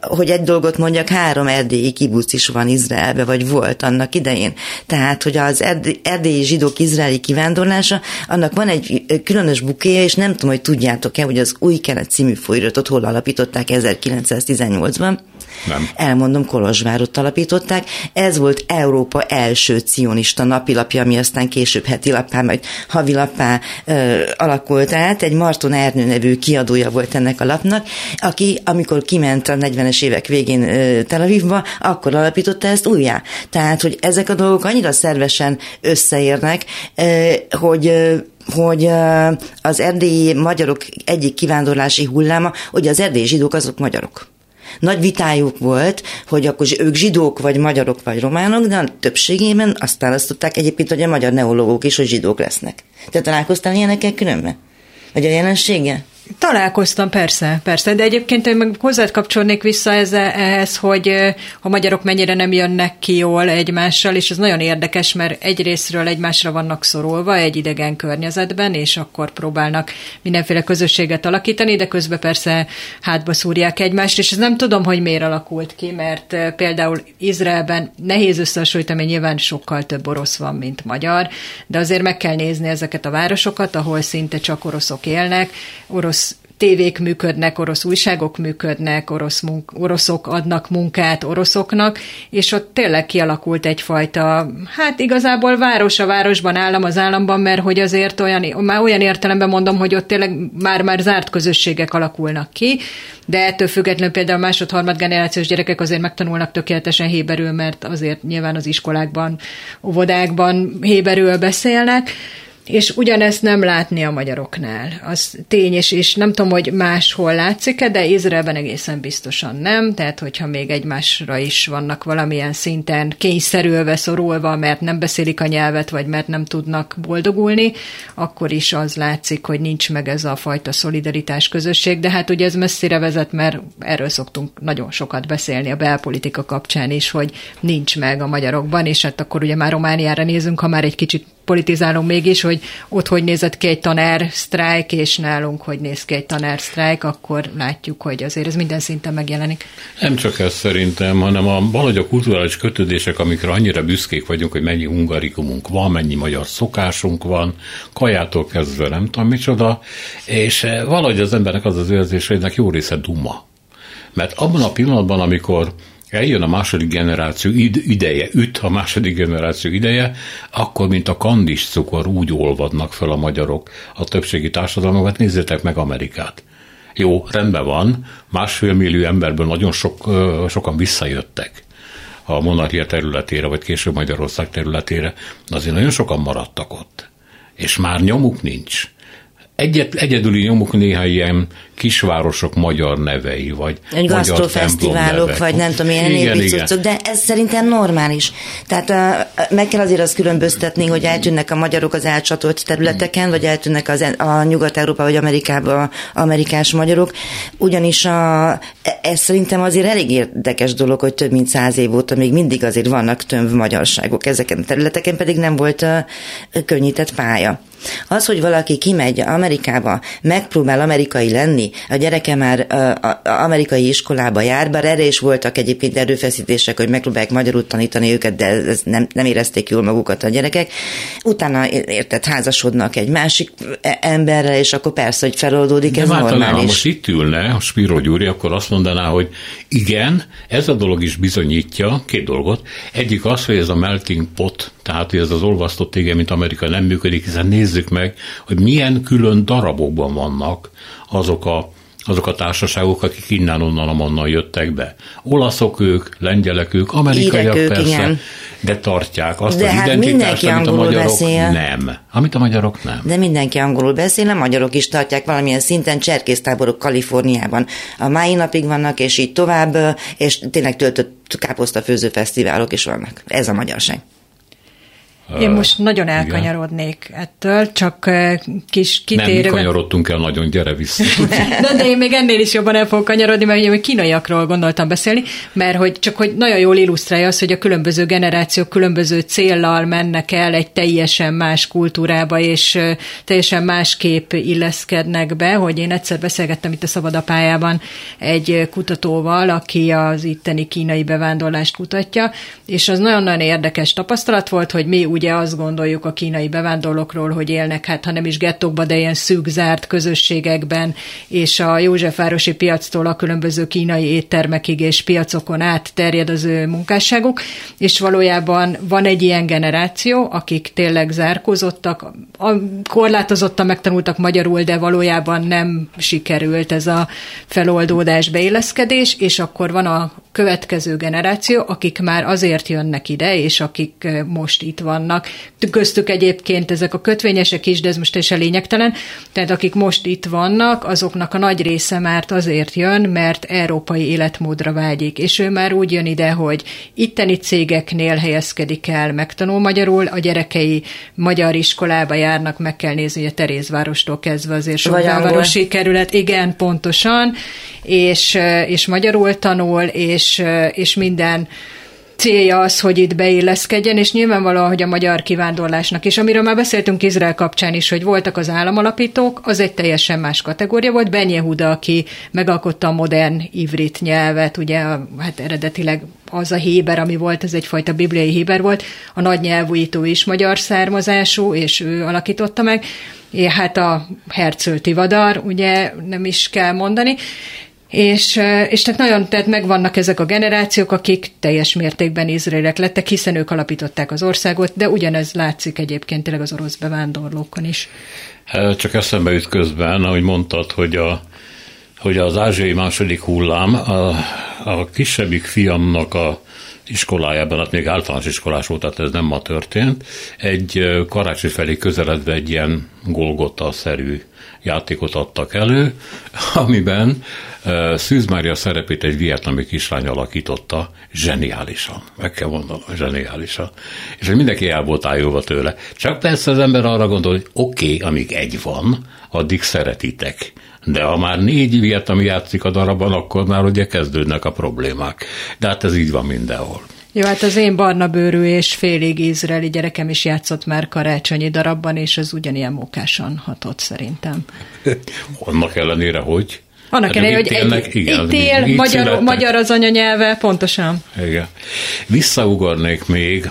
hogy egy dolgot dolgot mondjak, három erdélyi kibuc is van Izraelbe, vagy volt annak idején. Tehát, hogy az erdélyi zsidók izraeli kivándorlása, annak van egy különös bukéja, és nem tudom, hogy tudjátok-e, hogy az Új Kelet című folyiratot hol alapították 1918-ban. Nem. Elmondom, Kolozsvárot alapították. Ez volt Európa első cionista napilapja, ami aztán később heti lappá, majd havilappá ö, alakult át. Egy Marton Ernő nevű kiadója volt ennek a lapnak, aki amikor kiment a 40-es évek végén ö, Tel Avivba, akkor alapította ezt újjá. Tehát, hogy ezek a dolgok annyira szervesen összeérnek, hogy hogy az erdélyi magyarok egyik kivándorlási hulláma, hogy az erdélyi zsidók azok magyarok nagy vitájuk volt, hogy akkor ők zsidók, vagy magyarok, vagy románok, de a többségében azt választották egyébként, hogy a magyar neológok is, hogy zsidók lesznek. Te találkoztál ilyenekkel különben? Vagy a jelensége? Találkoztam, persze, persze, de egyébként én meg hozzád kapcsolnék vissza ehhez, hogy a magyarok mennyire nem jönnek ki jól egymással, és ez nagyon érdekes, mert egyrésztről egymásra vannak szorulva egy idegen környezetben, és akkor próbálnak mindenféle közösséget alakítani, de közben persze hátba szúrják egymást, és ez nem tudom, hogy miért alakult ki, mert például Izraelben nehéz összehasonlítani, nyilván sokkal több orosz van, mint magyar, de azért meg kell nézni ezeket a városokat, ahol szinte csak oroszok élnek, orosz tévék működnek, orosz újságok működnek, orosz munk, oroszok adnak munkát oroszoknak, és ott tényleg kialakult egyfajta, hát igazából város a városban, állam az államban, mert hogy azért olyan, már olyan értelemben mondom, hogy ott tényleg már-már zárt közösségek alakulnak ki, de ettől függetlenül például másod-harmad generációs gyerekek azért megtanulnak tökéletesen héberül, mert azért nyilván az iskolákban, óvodákban héberül beszélnek, és ugyanezt nem látni a magyaroknál. Az tény, és, és nem tudom, hogy máshol látszik-e, de Izraelben egészen biztosan nem, tehát hogyha még egymásra is vannak valamilyen szinten kényszerülve, szorulva, mert nem beszélik a nyelvet, vagy mert nem tudnak boldogulni, akkor is az látszik, hogy nincs meg ez a fajta szolidaritás közösség, de hát ugye ez messzire vezet, mert erről szoktunk nagyon sokat beszélni a belpolitika kapcsán is, hogy nincs meg a magyarokban, és hát akkor ugye már Romániára nézünk, ha már egy kicsit politizálunk mégis, hogy ott hogy nézett ki egy tanár sztrájk, és nálunk hogy néz ki egy tanár sztrájk, akkor látjuk, hogy azért ez minden szinten megjelenik. Nem csak ez szerintem, hanem a valahogy a kulturális kötődések, amikre annyira büszkék vagyunk, hogy mennyi hungarikumunk van, mennyi magyar szokásunk van, kajától kezdve nem tudom micsoda, és eh, valahogy az embernek az az érzés, hogy ennek jó része duma. Mert abban a pillanatban, amikor eljön a második generáció ideje, üt a második generáció ideje, akkor, mint a kandis cukor, úgy olvadnak fel a magyarok a többségi társadalmakat, nézzétek meg Amerikát. Jó, rendben van, másfél millió emberből nagyon sok, sokan visszajöttek a monarchia területére, vagy később Magyarország területére, azért nagyon sokan maradtak ott. És már nyomuk nincs. Egyet, egyedüli nyomuk néha ilyen kisvárosok magyar nevei, vagy egy gasztrofesztiválok, vagy nem tudom, milyen névviccucok, de ez szerintem normális. Tehát uh, meg kell azért azt különböztetni, hogy eltűnnek a magyarok az elcsatolt területeken, vagy eltűnnek az, a Nyugat-Európa vagy Amerikába amerikás magyarok, ugyanis a, ez szerintem azért elég érdekes dolog, hogy több mint száz év óta még mindig azért vannak tömv magyarságok ezeken a területeken, pedig nem volt uh, könnyített pálya. Az, hogy valaki kimegy Amerikába, megpróbál amerikai lenni, a gyereke már a, a, amerikai iskolába jár, bár erre is voltak egyébként erőfeszítések, hogy megpróbálják magyarul tanítani őket, de ez nem, nem érezték jól magukat a gyerekek. Utána érted, házasodnak egy másik emberrel, és akkor persze, hogy feloldódik, de ez normális. Ha most itt ülne a Spiro Gyuri, akkor azt mondaná, hogy igen, ez a dolog is bizonyítja két dolgot. Egyik az, hogy ez a melting pot, tehát hogy ez az olvasztott tége, mint Amerika nem működik, hiszen nézzük meg, hogy milyen külön darabokban vannak azok a azok a társaságok, akik innen-onnan, amonnan jöttek be. Olaszok ők, lengyelek ők, amerikaiak ők, persze, igen. de tartják azt de az hát identitást, amit a magyarok beszél. nem. Amit a magyarok nem. De mindenki angolul beszél, a magyarok is tartják valamilyen szinten, cserkésztáborok Kaliforniában. A mai napig vannak, és így tovább, és tényleg töltött káposztafőző fesztiválok is vannak. Ez a magyarság. Én most nagyon elkanyarodnék Igen. ettől, csak kis kitérő. Nem, mi kanyarodtunk el nagyon, gyere vissza. <laughs> de, de én még ennél is jobban el fogok kanyarodni, mert ugye kínaiakról gondoltam beszélni, mert hogy csak hogy nagyon jól illusztrálja azt, hogy a különböző generációk különböző céllal mennek el egy teljesen más kultúrába, és teljesen másképp illeszkednek be, hogy én egyszer beszélgettem itt a Szabadapályában egy kutatóval, aki az itteni kínai bevándorlást kutatja, és az nagyon-nagyon érdekes tapasztalat volt, hogy mi ugye azt gondoljuk a kínai bevándorlókról, hogy élnek, hát ha nem is gettokba, de ilyen szűk zárt közösségekben, és a Józsefvárosi piactól a különböző kínai éttermekig és piacokon át terjed az ő munkásságuk, és valójában van egy ilyen generáció, akik tényleg zárkózottak, korlátozottan megtanultak magyarul, de valójában nem sikerült ez a feloldódás, beilleszkedés, és akkor van a következő generáció, akik már azért jönnek ide, és akik most itt van vannak. Köztük egyébként ezek a kötvényesek is, de ez most teljesen lényegtelen. Tehát akik most itt vannak, azoknak a nagy része már azért jön, mert európai életmódra vágyik. És ő már úgy jön ide, hogy itteni cégeknél helyezkedik el, megtanul magyarul, a gyerekei magyar iskolába járnak, meg kell nézni, hogy a Terézvárostól kezdve azért sok városi kerület, igen, pontosan, és, és magyarul tanul, és, és minden célja az, hogy itt beilleszkedjen, és nyilvánvalóan, hogy a magyar kivándorlásnak is, amiről már beszéltünk Izrael kapcsán is, hogy voltak az államalapítók, az egy teljesen más kategória volt. Ben Yehuda, aki megalkotta a modern ivrit nyelvet, ugye hát eredetileg az a héber, ami volt, ez egyfajta bibliai héber volt, a nagy nyelvújító is magyar származású, és ő alakította meg, és hát a Herzl Tivadar, ugye nem is kell mondani, és, és tehát nagyon tehát megvannak ezek a generációk, akik teljes mértékben izraelek lettek, hiszen ők alapították az országot, de ugyanez látszik egyébként tényleg az orosz bevándorlókon is. Csak eszembe jut közben, ahogy mondtad, hogy, a, hogy az ázsiai második hullám a, a kisebbik fiamnak a iskolájában, hát még általános iskolás volt, tehát ez nem ma történt, egy karácsony felé közeledve egy ilyen Golgota-szerű játékot adtak elő, amiben Szűz Mária szerepét egy vietnami kislány alakította zseniálisan. Meg kell mondanom, zseniálisan. És hogy mindenki el volt ájulva tőle. Csak persze az ember arra gondol, hogy oké, okay, amíg egy van, addig szeretitek. De ha már négy vietnami játszik a darabban, akkor már ugye kezdődnek a problémák. De hát ez így van mindenhol. Jó, hát az én barna bőrű és félig izraeli gyerekem is játszott már karácsonyi darabban, és az ugyanilyen mókásan hatott szerintem. <laughs> Annak ellenére, hogy? Annak hát, ellenére, hogy élnek, egy, igen, itt él, magyar, magyar az anyanyelve, pontosan. Igen. Visszaugornék még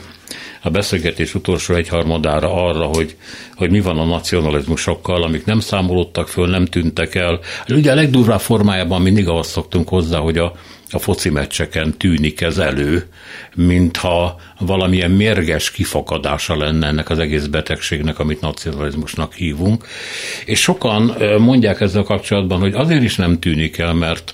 a beszélgetés utolsó egyharmadára arra, hogy, hogy mi van a nacionalizmusokkal, amik nem számolódtak föl, nem tűntek el. Ugye a legdurvább formájában mindig azt szoktunk hozzá, hogy a, a foci meccseken tűnik ez elő, mintha valamilyen mérges kifakadása lenne ennek az egész betegségnek, amit nacionalizmusnak hívunk. És sokan mondják ezzel kapcsolatban, hogy azért is nem tűnik el, mert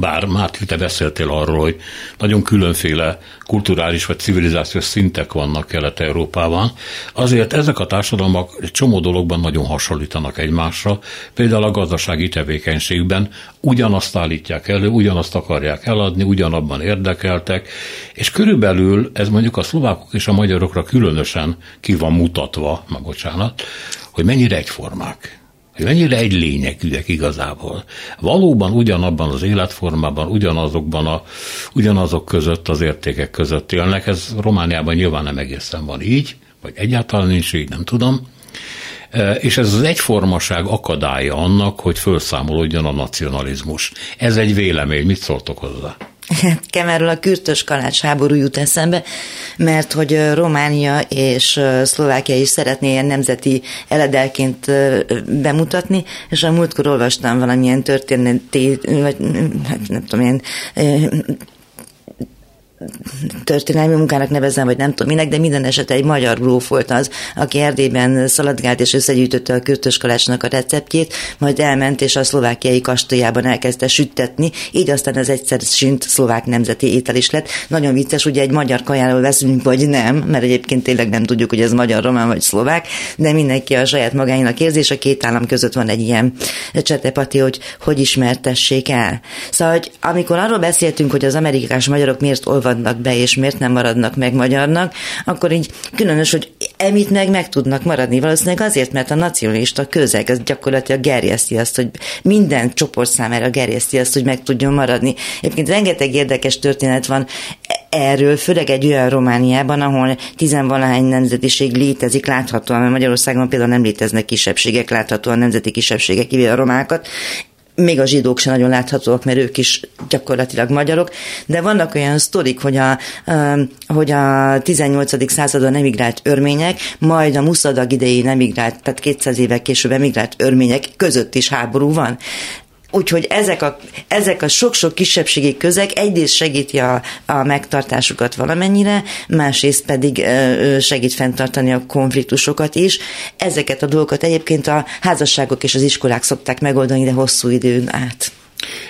bár már te beszéltél arról, hogy nagyon különféle kulturális vagy civilizációs szintek vannak Kelet-Európában, azért ezek a társadalmak egy csomó dologban nagyon hasonlítanak egymásra, például a gazdasági tevékenységben ugyanazt állítják elő, ugyanazt akarják eladni, ugyanabban érdekeltek, és körülbelül ez mondjuk a szlovákok és a magyarokra különösen ki van mutatva, ma bocsánat, hogy mennyire egyformák hogy mennyire egy lényegűek igazából. Valóban ugyanabban az életformában, ugyanazokban a, ugyanazok között az értékek között élnek. Ez Romániában nyilván nem egészen van így, vagy egyáltalán nincs így, nem tudom. E, és ez az egyformaság akadálya annak, hogy felszámolódjon a nacionalizmus. Ez egy vélemény, mit szóltok hozzá? <laughs> Nekem a kürtös kalács háború jut eszembe, mert hogy Románia és Szlovákia is szeretné ilyen nemzeti eledelként bemutatni, és a múltkor olvastam valamilyen történeti, vagy hát nem tudom, ilyen történelmi munkának nevezem, vagy nem tudom minek, de minden esetre egy magyar gróf volt az, aki Erdélyben szaladgált és összegyűjtötte a kürtöskalácsnak a receptjét, majd elment és a szlovákiai kastélyában elkezdte süttetni, így aztán ez egyszer sint szlovák nemzeti étel is lett. Nagyon vicces, ugye egy magyar kajáról veszünk, vagy nem, mert egyébként tényleg nem tudjuk, hogy ez magyar, román vagy szlovák, de mindenki a saját magáinak érzi, és a két állam között van egy ilyen csetepati, hogy hogy ismertessék el. Szóval, hogy amikor arról beszéltünk, hogy az amerikás magyarok miért olvad maradnak be, és miért nem maradnak meg magyarnak, akkor így különös, hogy emit meg meg tudnak maradni. Valószínűleg azért, mert a nacionalista közeg az gyakorlatilag gerjeszti azt, hogy minden csoport számára gerjeszti azt, hogy meg tudjon maradni. Egyébként rengeteg érdekes történet van erről, főleg egy olyan Romániában, ahol tizenvalahány nemzetiség létezik láthatóan, mert Magyarországon például nem léteznek kisebbségek, láthatóan nemzeti kisebbségek, kivéve a romákat még a zsidók sem nagyon láthatóak, mert ők is gyakorlatilag magyarok, de vannak olyan sztorik, hogy a, hogy a 18. századon emigrált örmények, majd a muszadag idején emigrált, tehát 200 évek később emigrált örmények között is háború van. Úgyhogy ezek a, ezek a sok-sok kisebbségi közeg egyrészt segíti a, a megtartásukat valamennyire, másrészt pedig segít fenntartani a konfliktusokat is. Ezeket a dolgokat egyébként a házasságok és az iskolák szokták megoldani, de hosszú időn át.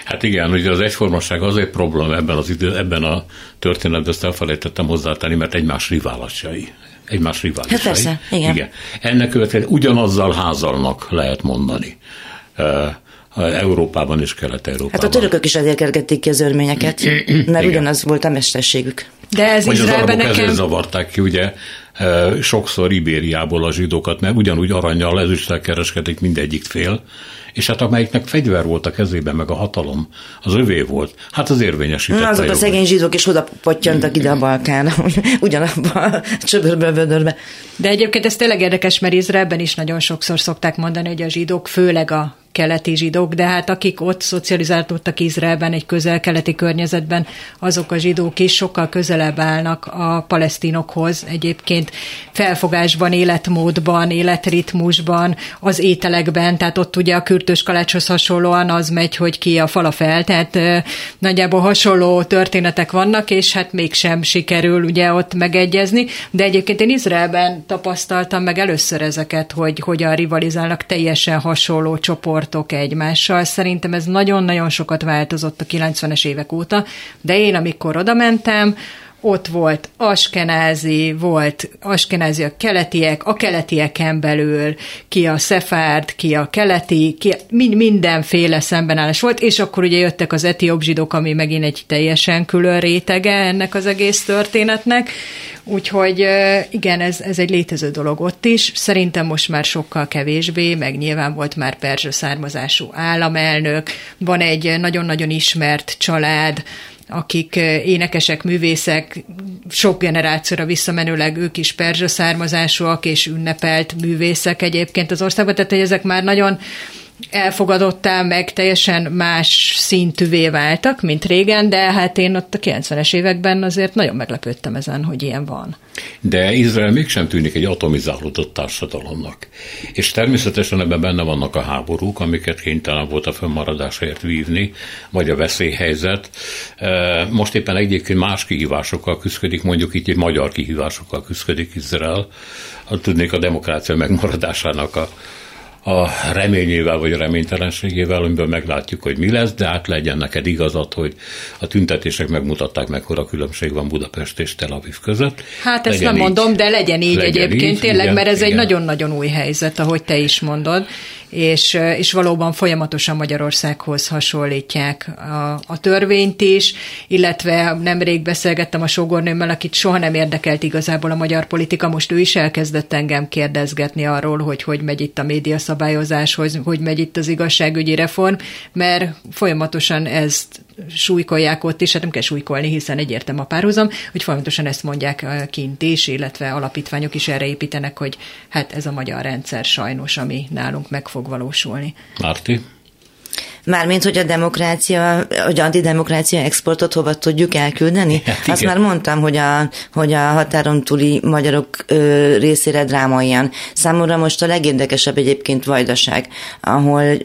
Hát igen, ugye az egyformaság azért probléma ebben, az idő, ebben a történetben, ezt elfelejtettem hozzátenni, mert egymás riválasai egymás riválisai. Hát persze, igen. igen. Ennek következően ugyanazzal házalnak lehet mondani. Európában és Kelet-Európában. Hát a törökök is ezért kergették ki az örményeket, mert ugyanaz volt a mesterségük. De ez Vagy az arabok nekem... ezért zavarták ki, ugye, e, sokszor Ibériából a zsidókat, mert ugyanúgy aranyjal ezüsttel kereskedik mindegyik fél, és hát amelyiknek fegyver volt a kezében, meg a hatalom, az övé volt. Hát az érvényesítette. Azok a szegény zsidók is oda pottyantak ide a Balkán, <laughs> ugyanabba a csöbörbe, vödörbe. De egyébként ez tényleg érdekes, mert Izraelben is nagyon sokszor szokták mondani, hogy a zsidók, főleg a keleti zsidók, de hát akik ott szocializálódtak Izraelben, egy közel-keleti környezetben, azok a zsidók is sokkal közelebb állnak a palesztinokhoz. Egyébként felfogásban, életmódban, életritmusban, az ételekben, tehát ott ugye a kürtős kalácshoz hasonlóan az megy, hogy ki a falafel, tehát nagyjából hasonló történetek vannak, és hát mégsem sikerül ugye ott megegyezni, de egyébként én Izraelben tapasztaltam meg először ezeket, hogy hogyan rivalizálnak teljesen hasonló csoport csoportok egymással. Szerintem ez nagyon-nagyon sokat változott a 90-es évek óta, de én amikor oda mentem, ott volt askenázi, volt askenázi a keletiek, a keletieken belül, ki a szefárd, ki a keleti, ki, mind, mindenféle szembenállás volt, és akkor ugye jöttek az etióp zsidók, ami megint egy teljesen külön rétege ennek az egész történetnek, úgyhogy igen, ez, ez egy létező dolog ott is, szerintem most már sokkal kevésbé, meg nyilván volt már perzsa származású államelnök, van egy nagyon-nagyon ismert család, akik eh, énekesek, művészek, sok generációra visszamenőleg ők is perzsa származásúak és ünnepelt művészek egyébként az országban, tehát hogy ezek már nagyon elfogadottá, meg teljesen más szintűvé váltak, mint régen, de hát én ott a 90-es években azért nagyon meglepődtem ezen, hogy ilyen van. De Izrael mégsem tűnik egy atomizálódott társadalomnak. És természetesen ebben benne vannak a háborúk, amiket kénytelen volt a fönnmaradásért vívni, vagy a veszélyhelyzet. E, most éppen egyébként más kihívásokkal küzdik, mondjuk itt egy magyar kihívásokkal küzdik Izrael. Tudnék a demokrácia megmaradásának a a reményével vagy a reménytelenségével, amiből meglátjuk, hogy mi lesz, de hát legyen neked igazat, hogy a tüntetések megmutatták, mekkora különbség van Budapest és Tel Aviv között. Hát ezt nem így. mondom, de legyen így legyen egyébként, így, tényleg, igen, mert ez igen. egy nagyon-nagyon új helyzet, ahogy te is mondod és, és valóban folyamatosan Magyarországhoz hasonlítják a, a törvényt is, illetve nemrég beszélgettem a sógornőmmel, akit soha nem érdekelt igazából a magyar politika, most ő is elkezdett engem kérdezgetni arról, hogy hogy megy itt a médiaszabályozás, hogy, hogy megy itt az igazságügyi reform, mert folyamatosan ezt súlykolják ott is, hát nem kell súlykolni, hiszen egyértelmű a párhuzam, hogy folyamatosan ezt mondják kint is, illetve alapítványok is erre építenek, hogy hát ez a magyar rendszer sajnos, ami nálunk meg fog valósulni. Márti? Mármint, hogy a demokrácia, hogy antidemokrácia exportot hova tudjuk elküldeni? Hát Azt már mondtam, hogy a, hogy a határon túli magyarok ö, részére dráma ilyen. Számomra most a legérdekesebb egyébként Vajdaság, ahol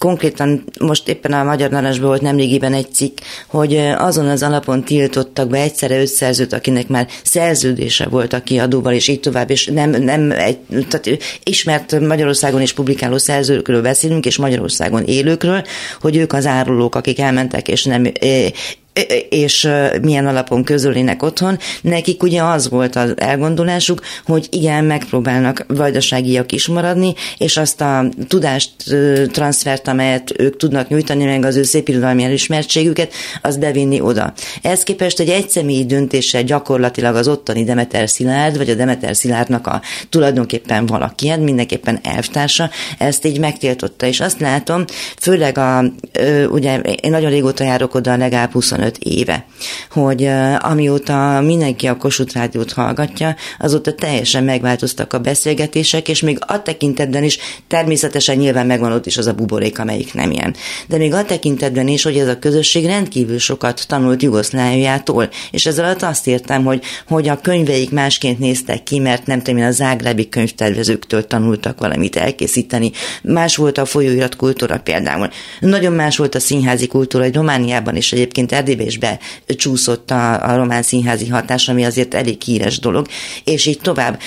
konkrétan most éppen a Magyar Narancsban volt nemrégiben egy cikk, hogy azon az alapon tiltottak be egyszerre öt szerzőt, akinek már szerződése volt a kiadóval, és így tovább, és nem, nem egy, tehát ismert Magyarországon is publikáló szerzőkről beszélünk, és Magyarországon élőkről, hogy ők az árulók, akik elmentek, és nem és milyen alapon közölének otthon. Nekik ugye az volt az elgondolásuk, hogy igen, megpróbálnak vajdaságiak is maradni, és azt a tudást, transfert, amelyet ők tudnak nyújtani, meg az ő szép irodalmi elismertségüket, az bevinni oda. Ez képest egy egyszemélyi döntéssel gyakorlatilag az ottani Demeter Szilárd, vagy a Demeter Szilárdnak a tulajdonképpen valaki, hát mindenképpen elvtársa, ezt így megtiltotta, és azt látom, főleg a, ugye én nagyon régóta járok oda, legalább 25 25 éve, hogy amióta mindenki a Kossuth Rádiót hallgatja, azóta teljesen megváltoztak a beszélgetések, és még a tekintetben is természetesen nyilván megvan ott is az a buborék, amelyik nem ilyen. De még a tekintetben is, hogy ez a közösség rendkívül sokat tanult Jugoszláviától, és ezzel alatt azt értem, hogy, hogy a könyveik másként néztek ki, mert nem tudom a zágrábi könyvtervezőktől tanultak valamit elkészíteni. Más volt a folyóirat kultúra például. Nagyon más volt a színházi kultúra, hogy Romániában is egyébként Erdély tévésbe csúszott a, a román színházi hatás, ami azért elég híres dolog, és így tovább.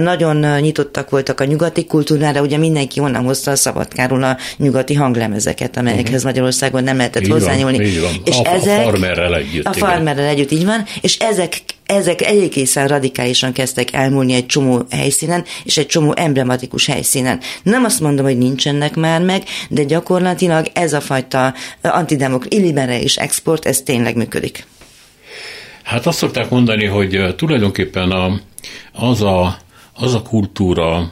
Nagyon nyitottak voltak a nyugati kultúrára, ugye mindenki onnan hozta a Szabadkáról a nyugati hanglemezeket, amelyekhez uh-huh. Magyarországon nem lehetett így hozzányúlni. Van, így van. És a, ezek, a farmerrel együtt. A farmerrel együtt, így van, és ezek ezek egészen radikálisan kezdtek elmúlni egy csomó helyszínen, és egy csomó emblematikus helyszínen. Nem azt mondom, hogy nincsenek már meg, de gyakorlatilag ez a fajta antidemok, illiberális export, ez tényleg működik. Hát azt szokták mondani, hogy tulajdonképpen a, az, a, az a kultúra,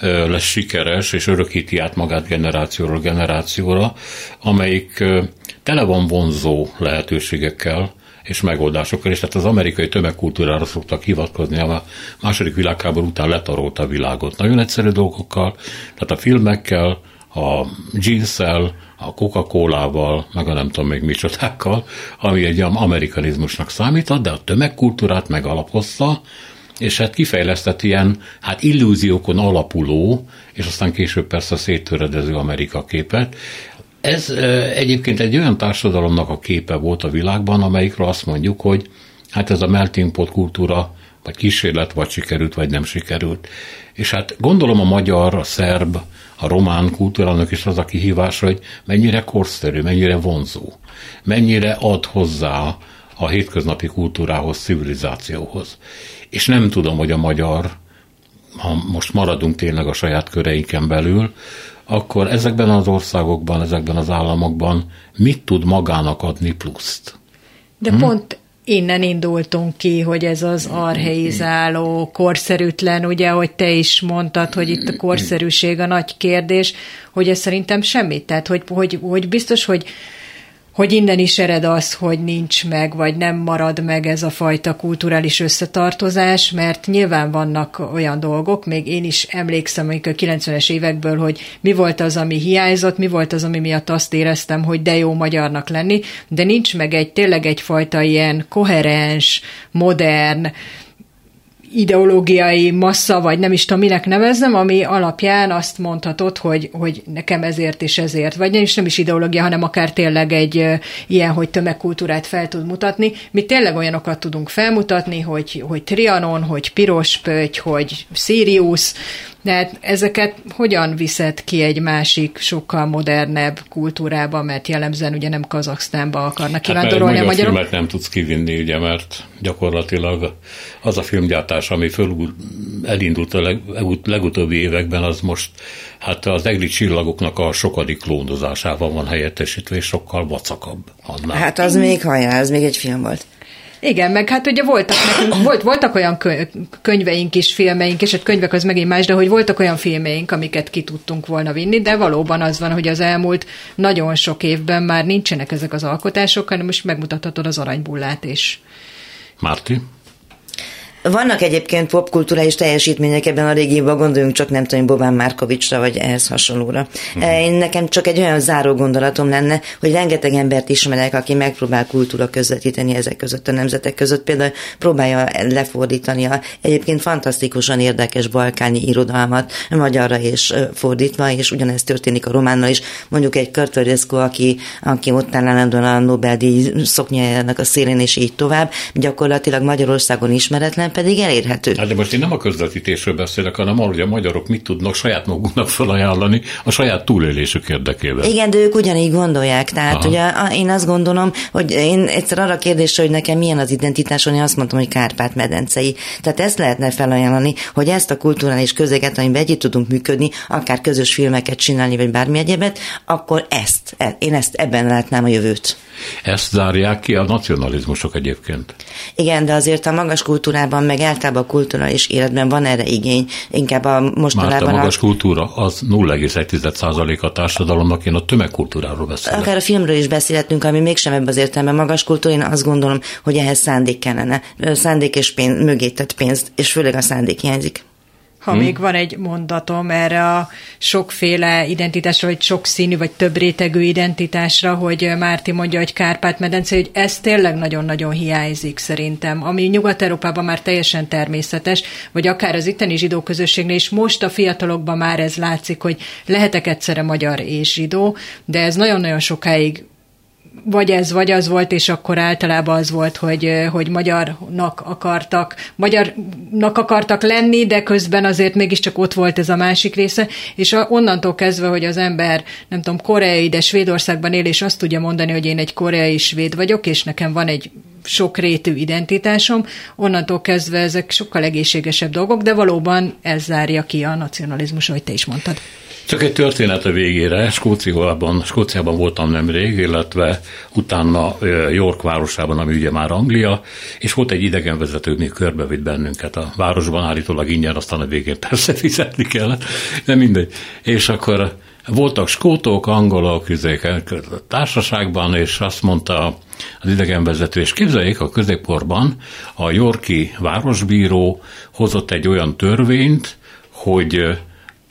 lesz sikeres, és örökíti át magát generációról generációra, amelyik tele van vonzó lehetőségekkel, és megoldásokkal, és tehát az amerikai tömegkultúrára szoktak hivatkozni, a második világháború után letarolt a világot. Nagyon egyszerű dolgokkal, tehát a filmekkel, a jeans a Coca-Colával, meg a nem tudom még micsodákkal, ami egy amerikanizmusnak számított, de a tömegkultúrát megalapozta, és hát kifejlesztett ilyen hát illúziókon alapuló, és aztán később persze széttöredező Amerika képet, ez egyébként egy olyan társadalomnak a képe volt a világban, amelyikről azt mondjuk, hogy hát ez a melting pot kultúra, vagy kísérlet, vagy sikerült, vagy nem sikerült. És hát gondolom a magyar, a szerb, a román kultúrának is az a kihívás, hogy mennyire korszerű, mennyire vonzó, mennyire ad hozzá a hétköznapi kultúrához, civilizációhoz. És nem tudom, hogy a magyar, ha most maradunk tényleg a saját köreiken belül, akkor ezekben az országokban, ezekben az államokban mit tud magának adni pluszt? De hm? pont innen indultunk ki, hogy ez az arheizáló, korszerűtlen, ugye, hogy te is mondtad, hogy itt a korszerűség a nagy kérdés, hogy ez szerintem semmit. Tehát, hogy, hogy, hogy biztos, hogy hogy innen is ered az, hogy nincs meg, vagy nem marad meg ez a fajta kulturális összetartozás, mert nyilván vannak olyan dolgok, még én is emlékszem a 90-es évekből, hogy mi volt az, ami hiányzott, mi volt az, ami miatt azt éreztem, hogy de jó magyarnak lenni, de nincs meg egy tényleg egyfajta ilyen koherens, modern, ideológiai massza, vagy nem is tudom, minek nevezzem, ami alapján azt mondhatod, hogy, hogy nekem ezért és ezért, vagy nem is, nem is ideológia, hanem akár tényleg egy ilyen, hogy tömegkultúrát fel tud mutatni. Mi tényleg olyanokat tudunk felmutatni, hogy, hogy Trianon, hogy Piros Pöty, hogy Sirius, De hát ezeket hogyan viszed ki egy másik, sokkal modernebb kultúrába, mert jellemzően ugye nem Kazaksztánba akarnak kivándorolni hát, a magyarok? filmet nem tudsz kivinni, ugye, mert gyakorlatilag az a filmgyártás, ami föl elindult a leg, legutóbbi években, az most hát az egri csillagoknak a sokadik klónozásával van helyettesítve, és sokkal vacakabb annál. Hát az még hajrá, az még egy film volt. Igen, meg hát ugye voltak nekünk, <coughs> volt, voltak olyan könyveink is, filmeink, és hát könyvek az megint más, de hogy voltak olyan filmeink, amiket ki tudtunk volna vinni, de valóban az van, hogy az elmúlt nagyon sok évben már nincsenek ezek az alkotások, hanem most megmutathatod az aranybullát is. Márti? Vannak egyébként popkulturális teljesítmények ebben a régióban, gondoljunk csak nem tudom, Bobán Márkovicsra, vagy ehhez hasonlóra. Uh-huh. Én nekem csak egy olyan záró gondolatom lenne, hogy rengeteg embert ismerek, aki megpróbál kultúra közvetíteni ezek között a nemzetek között. Például próbálja lefordítani a egyébként fantasztikusan érdekes balkáni irodalmat magyarra és fordítva, és ugyanezt történik a románnal is. Mondjuk egy Körtverészko, aki, aki ott áll a Nobel-díj szoknyájának a szélén, és így tovább, gyakorlatilag Magyarországon ismeretlen, pedig elérhető. Hát de most én nem a közvetítésről beszélek, hanem arról, hogy a magyarok mit tudnak saját maguknak felajánlani a saját túlélésük érdekében. Igen, de ők ugyanígy gondolják. Tehát Aha. ugye én azt gondolom, hogy én egyszer arra kérdésre, hogy nekem milyen az identitásom, én azt mondtam, hogy Kárpát-medencei. Tehát ezt lehetne felajánlani, hogy ezt a kulturális közéget, amiben együtt tudunk működni, akár közös filmeket csinálni, vagy bármi egyebet, akkor ezt, e, én ezt ebben látnám a jövőt. Ezt zárják ki a nacionalizmusok egyébként. Igen, de azért a magas kultúrában, meg általában a kulturális életben van erre igény. Inkább a mostanában... Már a magas a... kultúra az 0,1% a társadalomnak, én a tömegkultúráról beszélek. Akár a filmről is beszélhetünk, ami mégsem ebben az értelemben magas kultúra, én azt gondolom, hogy ehhez szándék kellene. Szándék és pénz, mögé tett pénzt, és főleg a szándék hiányzik ha hmm. még van egy mondatom erre a sokféle identitásra, vagy sokszínű, vagy több rétegű identitásra, hogy Márti mondja, hogy Kárpát-medence, hogy ez tényleg nagyon-nagyon hiányzik szerintem, ami Nyugat-Európában már teljesen természetes, vagy akár az itteni zsidó közösségnél is most a fiatalokban már ez látszik, hogy lehetek egyszerre magyar és zsidó, de ez nagyon-nagyon sokáig vagy ez, vagy az volt, és akkor általában az volt, hogy, hogy magyarnak akartak, magyarnak akartak lenni, de közben azért mégiscsak ott volt ez a másik része, és onnantól kezdve, hogy az ember, nem tudom, koreai, de Svédországban él, és azt tudja mondani, hogy én egy koreai svéd vagyok, és nekem van egy sokrétű identitásom, onnantól kezdve ezek sokkal egészségesebb dolgok, de valóban ez zárja ki a nacionalizmus, ahogy te is mondtad. Csak egy történet a végére. Skóciában, Skóciában voltam nemrég, illetve utána York városában, ami ugye már Anglia, és volt egy idegenvezető, mi körbevitt bennünket a városban, állítólag ingyen, aztán a végén persze <laughs> fizetni kellett, de mindegy. És akkor voltak skótok, angolok, üzék, társaságban, és azt mondta az idegenvezető, és képzeljék, a középkorban a Yorki városbíró hozott egy olyan törvényt, hogy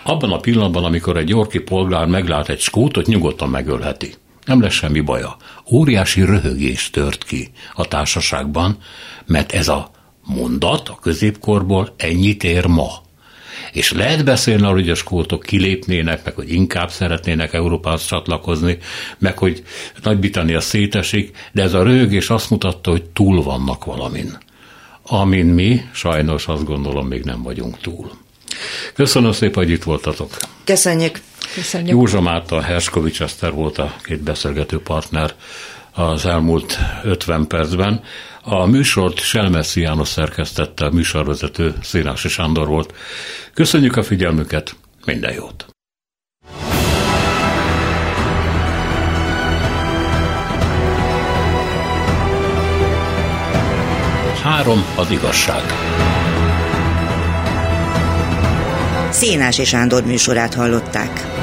abban a pillanatban, amikor egy yorki polgár meglát egy skótot, nyugodtan megölheti. Nem lesz semmi baja. Óriási röhögés tört ki a társaságban, mert ez a mondat a középkorból ennyit ér ma. És lehet beszélni arról, hogy a skótok kilépnének, meg hogy inkább szeretnének Európához csatlakozni, meg hogy Nagy-Britannia szétesik, de ez a röhögés azt mutatta, hogy túl vannak valamin. Amin mi sajnos azt gondolom még nem vagyunk túl. Köszönöm szépen, hogy itt voltatok. Köszönjük. Köszönjük. Józsa Márta, Herskovics Eszter volt a két beszélgető partner az elmúlt 50 percben. A műsort Selmeszi János szerkesztette, a műsorvezető Szénási Sándor volt. Köszönjük a figyelmüket, minden jót! Három az igazság. Szénás és Sándor műsorát hallották.